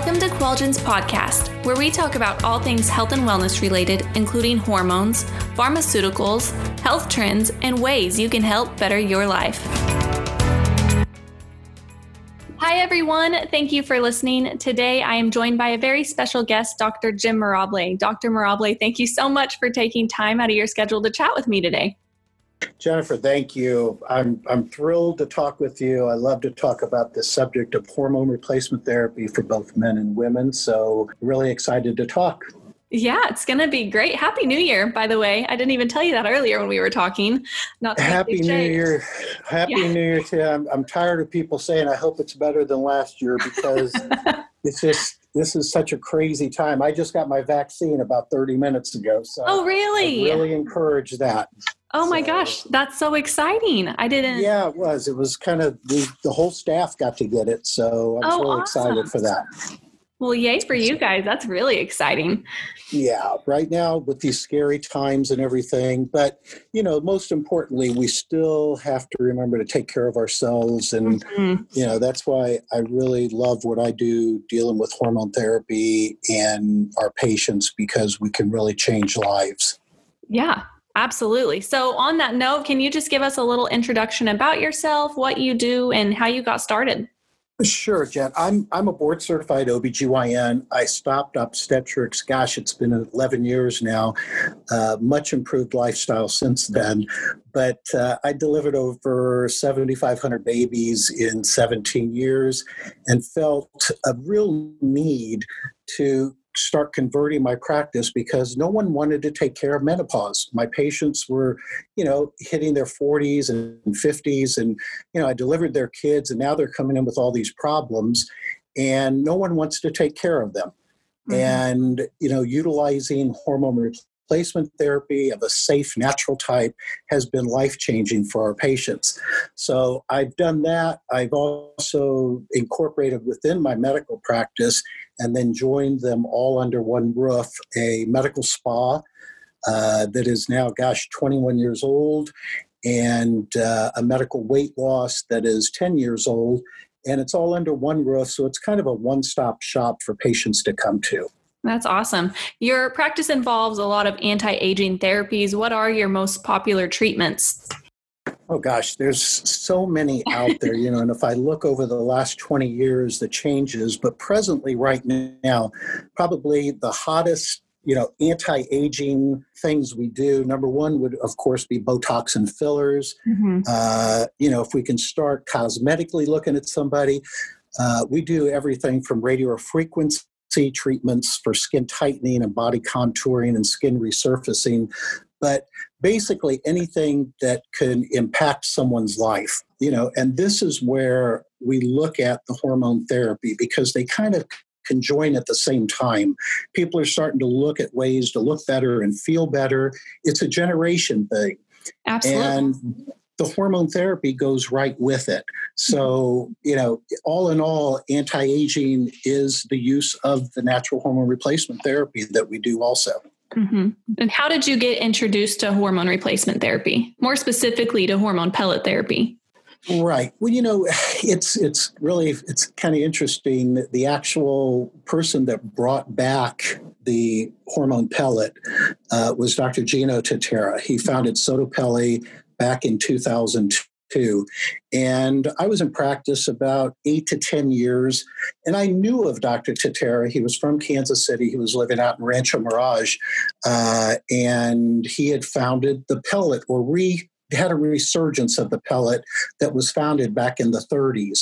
Welcome to Qualgen's podcast, where we talk about all things health and wellness related, including hormones, pharmaceuticals, health trends, and ways you can help better your life. Hi, everyone. Thank you for listening. Today, I am joined by a very special guest, Dr. Jim Mirabile. Dr. Mirabile, thank you so much for taking time out of your schedule to chat with me today. Jennifer, thank you. I'm, I'm thrilled to talk with you. I love to talk about the subject of hormone replacement therapy for both men and women. So, really excited to talk. Yeah, it's going to be great. Happy New Year, by the way. I didn't even tell you that earlier when we were talking. Not Happy New Year. Happy yeah. New Year to I'm, I'm tired of people saying, I hope it's better than last year because it's just, this is such a crazy time. I just got my vaccine about 30 minutes ago. So oh, really? I really encourage that. Oh my gosh, that's so exciting. I didn't. Yeah, it was. It was kind of the, the whole staff got to get it. So I'm oh, really awesome. excited for that. Well, yay for you guys. That's really exciting. Yeah, right now with these scary times and everything. But, you know, most importantly, we still have to remember to take care of ourselves. And, mm-hmm. you know, that's why I really love what I do dealing with hormone therapy and our patients because we can really change lives. Yeah, Absolutely. So, on that note, can you just give us a little introduction about yourself, what you do, and how you got started? Sure, Jen. I'm I'm a board certified OBGYN. I stopped obstetrics, gosh, it's been 11 years now. Uh, much improved lifestyle since then. But uh, I delivered over 7,500 babies in 17 years and felt a real need to start converting my practice because no one wanted to take care of menopause. My patients were, you know, hitting their 40s and 50s, and, you know, I delivered their kids, and now they're coming in with all these problems, and no one wants to take care of them. Mm-hmm. And, you know, utilizing hormone replacement therapy of a safe, natural type has been life changing for our patients. So I've done that. I've also incorporated within my medical practice and then joined them all under one roof a medical spa uh, that is now, gosh, 21 years old, and uh, a medical weight loss that is 10 years old. And it's all under one roof, so it's kind of a one stop shop for patients to come to. That's awesome. Your practice involves a lot of anti aging therapies. What are your most popular treatments? Oh gosh, there's so many out there, you know, and if I look over the last 20 years, the changes, but presently, right now, probably the hottest, you know, anti aging things we do, number one would, of course, be Botox and fillers. Mm-hmm. Uh, you know, if we can start cosmetically looking at somebody, uh, we do everything from radio frequency treatments for skin tightening and body contouring and skin resurfacing but basically anything that can impact someone's life you know and this is where we look at the hormone therapy because they kind of can join at the same time people are starting to look at ways to look better and feel better it's a generation thing absolutely and the hormone therapy goes right with it. So, you know, all in all, anti aging is the use of the natural hormone replacement therapy that we do also. Mm-hmm. And how did you get introduced to hormone replacement therapy, more specifically to hormone pellet therapy? Right. Well, you know, it's it's really it's kind of interesting. The actual person that brought back the hormone pellet uh, was Dr. Gino Tutera. He founded SottoPelle back in 2002 too. And I was in practice about eight to 10 years. And I knew of Dr. Tutera. He was from Kansas City. He was living out in Rancho Mirage. Uh, and he had founded the pellet or re had a resurgence of the pellet that was founded back in the 30s,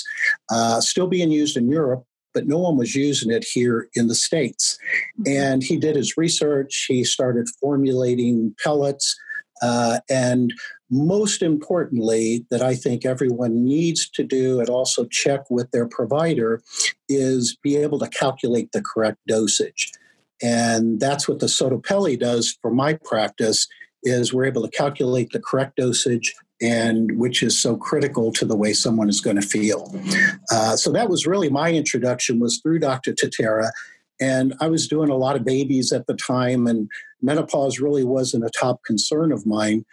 uh, still being used in Europe, but no one was using it here in the States. Mm-hmm. And he did his research, he started formulating pellets. Uh, and most importantly, that I think everyone needs to do and also check with their provider is be able to calculate the correct dosage. And that's what the SottoPelle does for my practice is we're able to calculate the correct dosage and which is so critical to the way someone is going to feel. Uh, so that was really my introduction was through Dr. Tutera. And I was doing a lot of babies at the time, and menopause really wasn't a top concern of mine.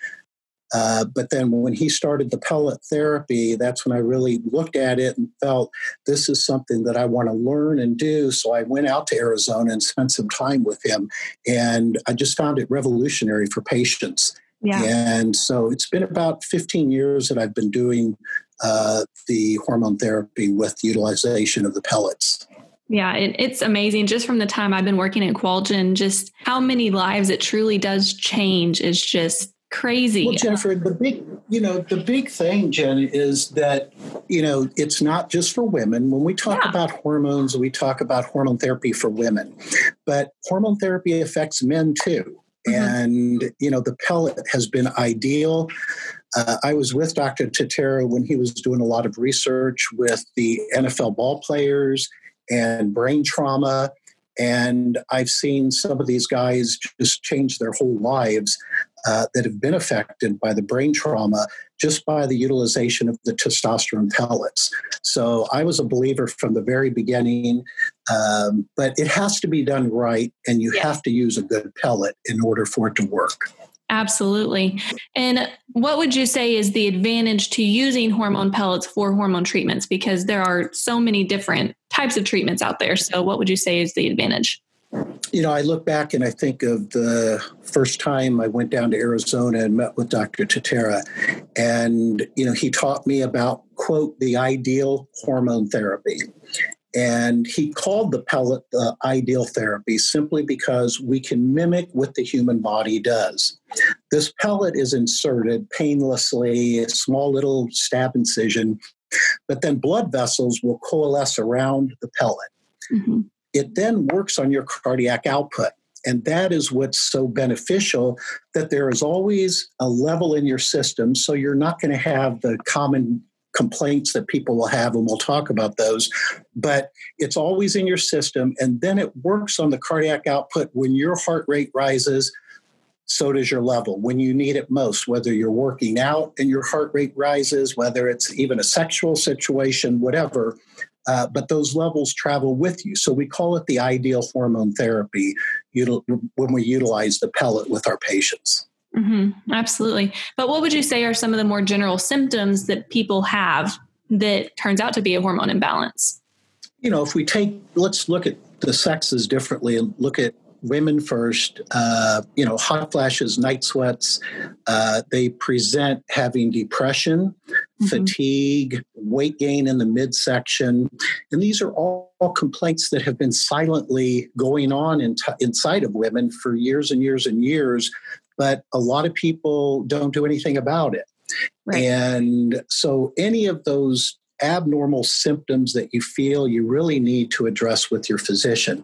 Uh, but then when he started the pellet therapy, that's when I really looked at it and felt this is something that I want to learn and do. So I went out to Arizona and spent some time with him. And I just found it revolutionary for patients. Yeah. And so it's been about 15 years that I've been doing uh, the hormone therapy with utilization of the pellets. Yeah, it, it's amazing just from the time I've been working at Qualgen, just how many lives it truly does change is just crazy. Well, Jennifer, the big, you know, the big thing, Jen, is that, you know, it's not just for women. When we talk yeah. about hormones, we talk about hormone therapy for women, but hormone therapy affects men too. Mm-hmm. And, you know, the pellet has been ideal. Uh, I was with Dr. Tutera when he was doing a lot of research with the NFL ball players and brain trauma. And I've seen some of these guys just change their whole lives uh, that have been affected by the brain trauma just by the utilization of the testosterone pellets. So I was a believer from the very beginning, um, but it has to be done right, and you have to use a good pellet in order for it to work. Absolutely. And what would you say is the advantage to using hormone pellets for hormone treatments? Because there are so many different types of treatments out there. So, what would you say is the advantage? You know, I look back and I think of the first time I went down to Arizona and met with Dr. Tutera. And, you know, he taught me about, quote, the ideal hormone therapy. And he called the pellet the ideal therapy simply because we can mimic what the human body does. This pellet is inserted painlessly, a small little stab incision, but then blood vessels will coalesce around the pellet. Mm-hmm. It then works on your cardiac output. And that is what's so beneficial that there is always a level in your system. So you're not going to have the common complaints that people will have, and we'll talk about those. But it's always in your system, and then it works on the cardiac output when your heart rate rises. So does your level when you need it most, whether you're working out and your heart rate rises, whether it's even a sexual situation, whatever. Uh, but those levels travel with you. So we call it the ideal hormone therapy when we utilize the pellet with our patients. Mm-hmm, absolutely. But what would you say are some of the more general symptoms that people have that turns out to be a hormone imbalance? You know, if we take, let's look at the sexes differently and look at women first. Uh, you know, hot flashes, night sweats. Uh, they present having depression, mm-hmm. fatigue, weight gain in the midsection, and these are all, all complaints that have been silently going on in t- inside of women for years and years and years but a lot of people don't do anything about it. Right. And so, any of those abnormal symptoms that you feel you really need to address with your physician.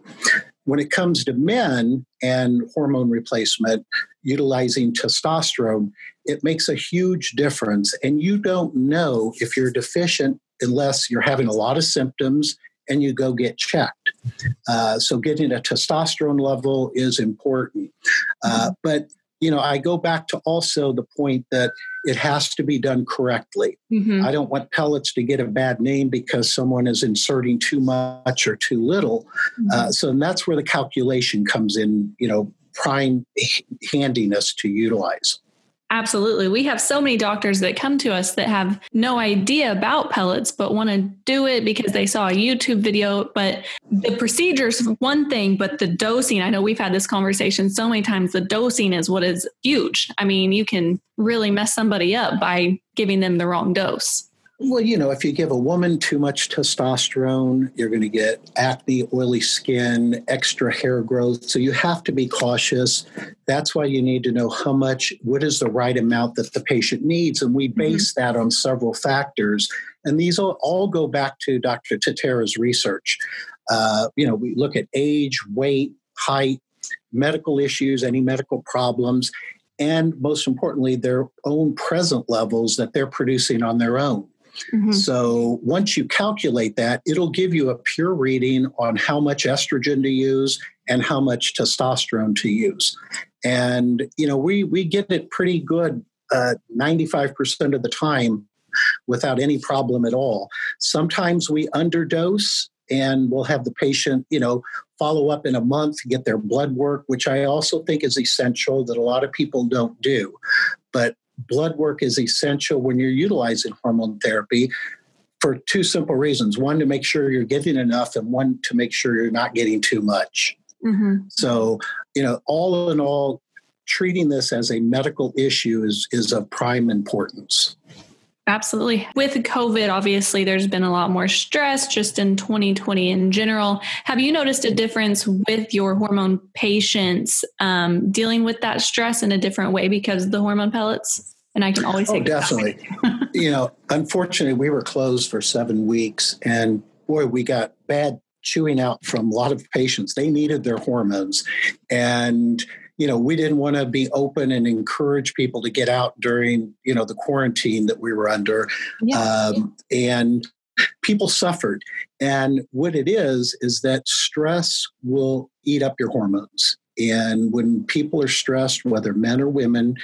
When it comes to men and hormone replacement, utilizing testosterone, it makes a huge difference. And you don't know if you're deficient unless you're having a lot of symptoms and you go get checked. Uh, so, getting a testosterone level is important. Uh, but you know, I go back to also the point that it has to be done correctly. Mm-hmm. I don't want pellets to get a bad name because someone is inserting too much or too little. Mm-hmm. Uh, so that's where the calculation comes in, you know, prime handiness to utilize. Absolutely. We have so many doctors that come to us that have no idea about pellets, but want to do it because they saw a YouTube video. But the procedure is one thing, but the dosing, I know we've had this conversation so many times. The dosing is what is huge. I mean, you can really mess somebody up by giving them the wrong dose. Well, you know, if you give a woman too much testosterone, you're going to get acne, oily skin, extra hair growth. So you have to be cautious. That's why you need to know how much, what is the right amount that the patient needs. And we mm-hmm. base mm-hmm. that on several factors. And these all, all go back to Dr. Tutera's research. Uh, you know, we look at age, weight, height, medical issues, any medical problems, and most importantly, their own present levels that they're producing on their own. Mm-hmm. So once you calculate that, it'll give you a pure reading on how much estrogen to use and how much testosterone to use. And you know, we we get it pretty good uh, 95% of the time without any problem at all. Sometimes we underdose and we'll have the patient, you know, follow up in a month, get their blood work, which I also think is essential that a lot of people don't do. But blood work is essential when you're utilizing hormone therapy for two simple reasons. One to make sure you're getting enough and one to make sure you're not getting too much. Mm-hmm. so you know all in all treating this as a medical issue is is of prime importance Absolutely. With COVID, obviously, there's been a lot more stress just in 2020 in general. Have you noticed a difference with your hormone patients um, dealing with that stress in a different way because of the hormone pellets? And I can always say, oh, definitely. you know, unfortunately, we were closed for seven weeks, and boy, we got bad chewing out from a lot of patients. They needed their hormones, and you know, we didn't want to be open and encourage people to get out during, you know, the quarantine that we were under. Yeah, um. And people suffered. And what it is, is that stress will eat up your hormones. And when people are stressed, whether men or women,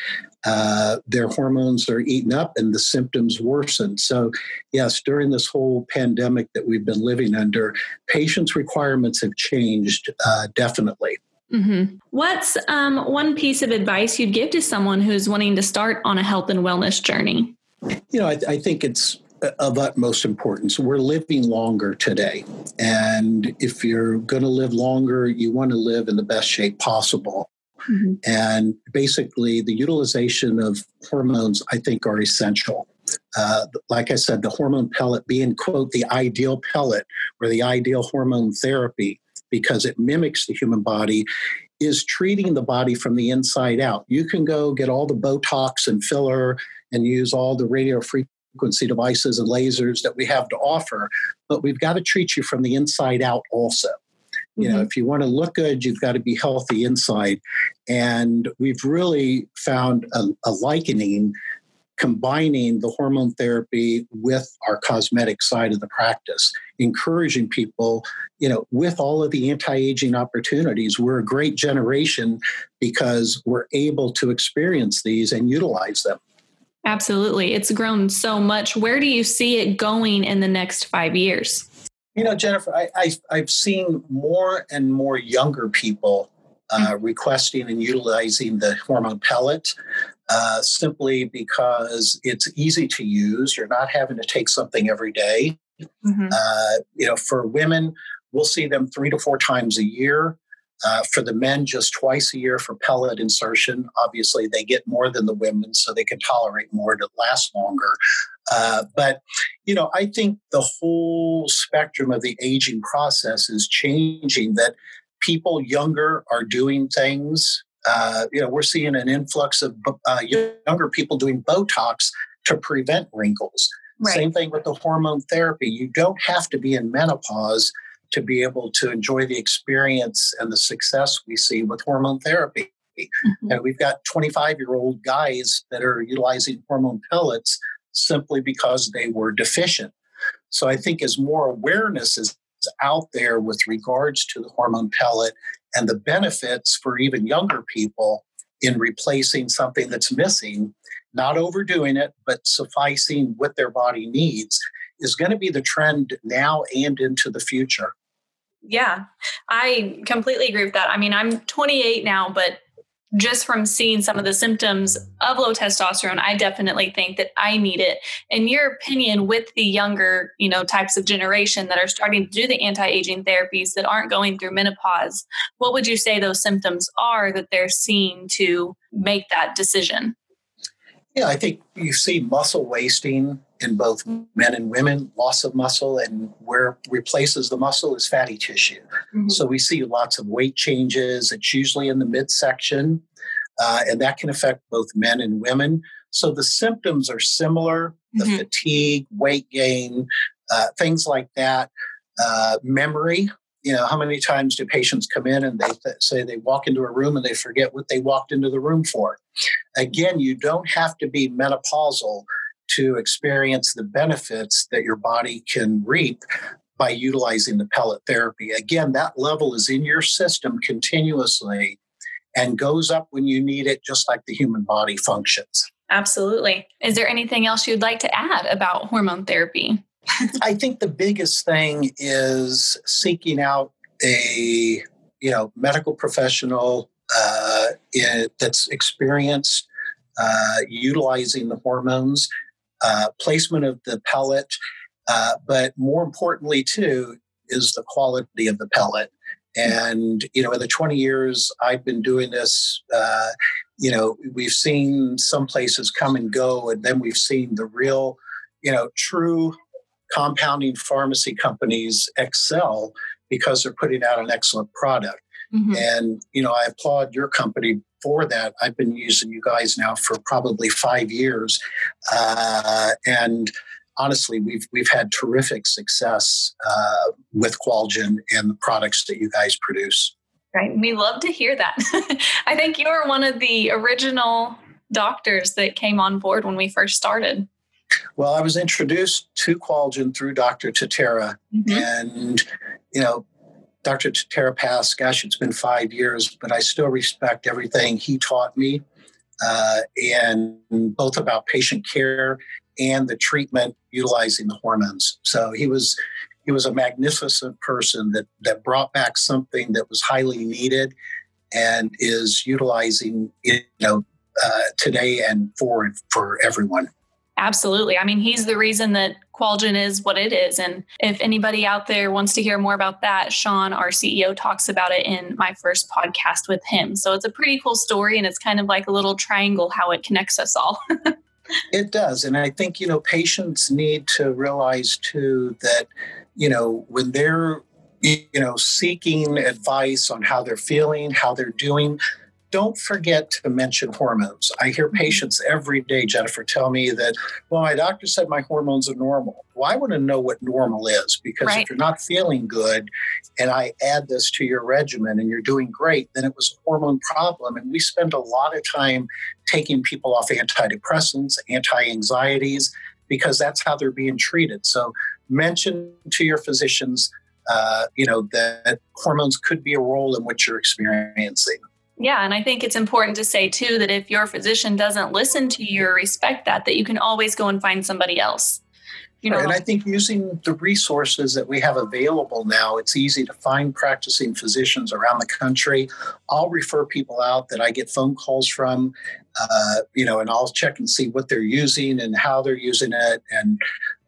uh, their hormones are eaten up and the symptoms worsen. So, yes, during this whole pandemic that we've been living under, patients' requirements have changed uh, definitely. Mm-hmm. What's um, one piece of advice you'd give to someone who's wanting to start on a health and wellness journey? You know, I, I think it's of utmost importance. We're living longer today. And if you're going to live longer, you want to live in the best shape possible. Mm-hmm. And basically, the utilization of hormones, I think, are essential. Uh, like I said, the hormone pellet being, quote, the ideal pellet or the ideal hormone therapy because it mimics the human body is treating the body from the inside out. You can go get all the Botox and filler and use all the radio frequency devices and lasers that we have to offer, but we've got to treat you from the inside out also. Mm-hmm. You know, mm-hmm. if you want to look good, you've got to be healthy inside. And we've really found a, a likening combining the hormone therapy with our cosmetic side of the practice, encouraging people, you know, with all of the anti aging opportunities. We're a great generation because we're able to experience these and utilize them. Absolutely. It's grown so much. Where do you see it going in the next five years? You know, Jennifer, I, I, have seen more and more younger people uh, mm-hmm. requesting and utilizing the hormone pellet uh, simply because it's easy to use. You're not having to take something every day. Mm-hmm. Uh, you know, for women, we'll see them three to four times a year. Uh, for the men, just twice a year for pellet insertion. Obviously, they get more than the women, so they can tolerate more to last longer. Uh, but, you know, I think the whole spectrum of the aging process is changing that people younger are doing things uh, you know, we're seeing an influx of uh, younger people doing Botox to prevent wrinkles. Right. Same thing with the hormone therapy. You don't have to be in menopause to be able to enjoy the experience and the success we see with hormone therapy. Mm-hmm. And we've got 25 year old guys that are utilizing hormone pellets simply because they were deficient. So I think as more awareness is out there with regards to the hormone pellet and the benefits for even younger people in replacing something that's missing, not overdoing it, but sufficing what their body needs, is going to be the trend now and into the future. Yeah, I completely agree with that. I mean, I'm 28 now, but just from seeing some of the symptoms of low testosterone, I definitely think that I need it. In your opinion, with the younger, you know, types of generation that are starting to do the anti-aging therapies that aren't going through menopause, what would you say those symptoms are that they're seeing to make that decision? Yeah, I think you see muscle wasting in both men and women, loss of muscle, and where replaces the muscle is fatty tissue. Mm-hmm. So we see lots of weight changes. It's usually in the midsection, uh, and that can affect both men and women. So the symptoms are similar the mm-hmm. fatigue, weight gain, uh, things like that. Uh, memory, you know, how many times do patients come in and they th- say they walk into a room and they forget what they walked into the room for? Again, you don't have to be menopausal to experience the benefits that your body can reap by utilizing the pellet therapy. Again, that level is in your system continuously and goes up when you need it, just like the human body functions. Absolutely. Is there anything else you'd like to add about hormone therapy? I think the biggest thing is seeking out a you know medical professional uh, in, that's experienced uh, utilizing the hormones, uh, placement of the pellet, uh, but more importantly, too, is the quality of the pellet. And, you know, in the 20 years I've been doing this, uh, you know, we've seen some places come and go, and then we've seen the real, you know, true compounding pharmacy companies excel because they're putting out an excellent product. Mm-hmm. And, you know, I applaud your company for that. I've been using you guys now for probably five years. Uh, and honestly, we've, we've had terrific success uh, with Qualgen and the products that you guys produce. Right. We love to hear that. I think you were one of the original doctors that came on board when we first started. Well, I was introduced to Qualgen through Dr. Tutera, mm-hmm. and you know, Dr. Tutera passed. Gosh, it's been five years, but I still respect everything he taught me, uh, and both about patient care and the treatment utilizing the hormones. So he was he was a magnificent person that that brought back something that was highly needed and is utilizing you know uh, today and for for everyone. Absolutely. I mean, he's the reason that Qualgen is what it is. And if anybody out there wants to hear more about that, Sean, our CEO, talks about it in my first podcast with him. So it's a pretty cool story. And it's kind of like a little triangle how it connects us all. it does. And I think, you know, patients need to realize too that, you know, when they're you know seeking advice on how they're feeling how they're doing don't forget to mention hormones. I hear mm-hmm. patients every day, Jennifer, tell me that, well, my doctor said my hormones are normal. Well, I want to know what normal is because right. if you're not feeling good and I add this to your regimen and you're doing great, then it was a hormone problem. And we spend a lot of time taking people off antidepressants, anti anxieties, because that's how they're being treated. So mention to your physicians, uh, you know, that hormones could be a role in what you're experiencing. Yeah, and I think it's important to say too that if your physician doesn't listen to you or respect that, that you can always go and find somebody else. You know, and I think using the resources that we have available now, it's easy to find practicing physicians around the country. I'll refer people out that I get phone calls from, uh, you know, and I'll check and see what they're using and how they're using it, and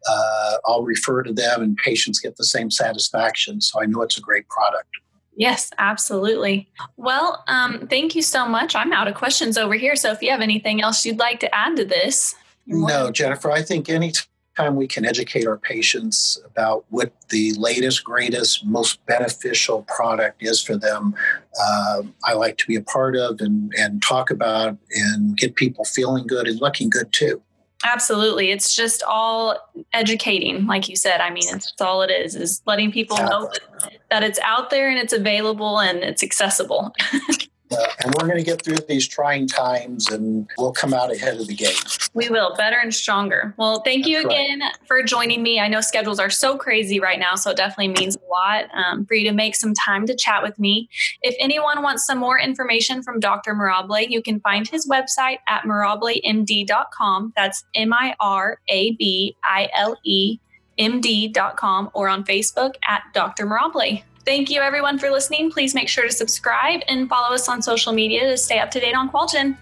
uh, I'll refer to them, and patients get the same satisfaction. So I know it's a great product. Yes, absolutely. Well, um, thank you so much. I'm out of questions over here. So if you have anything else you'd like to add to this, no, Jennifer, I think anytime we can educate our patients about what the latest, greatest, most beneficial product is for them, uh, I like to be a part of and, and talk about and get people feeling good and looking good too. Absolutely. It's just all educating, like you said. I mean, it's, all it is, is letting people know that, that, it's out there and it's available and it's accessible. Uh, and we're going to get through these trying times and we'll come out ahead of the game. We will, better and stronger. Well, thank you That's again right. for joining me. I know schedules are so crazy right now, so it definitely means a lot um, for you to make some time to chat with me. If anyone wants some more information from Dr. Mirabile, you can find his website at mirabilemd.com. That's M I R A B I L E M-D.com or on Facebook at Dr. Mirabile. Thank you, everyone, for listening. Please make sure to subscribe and follow us on social media to stay up to date on Qualgen.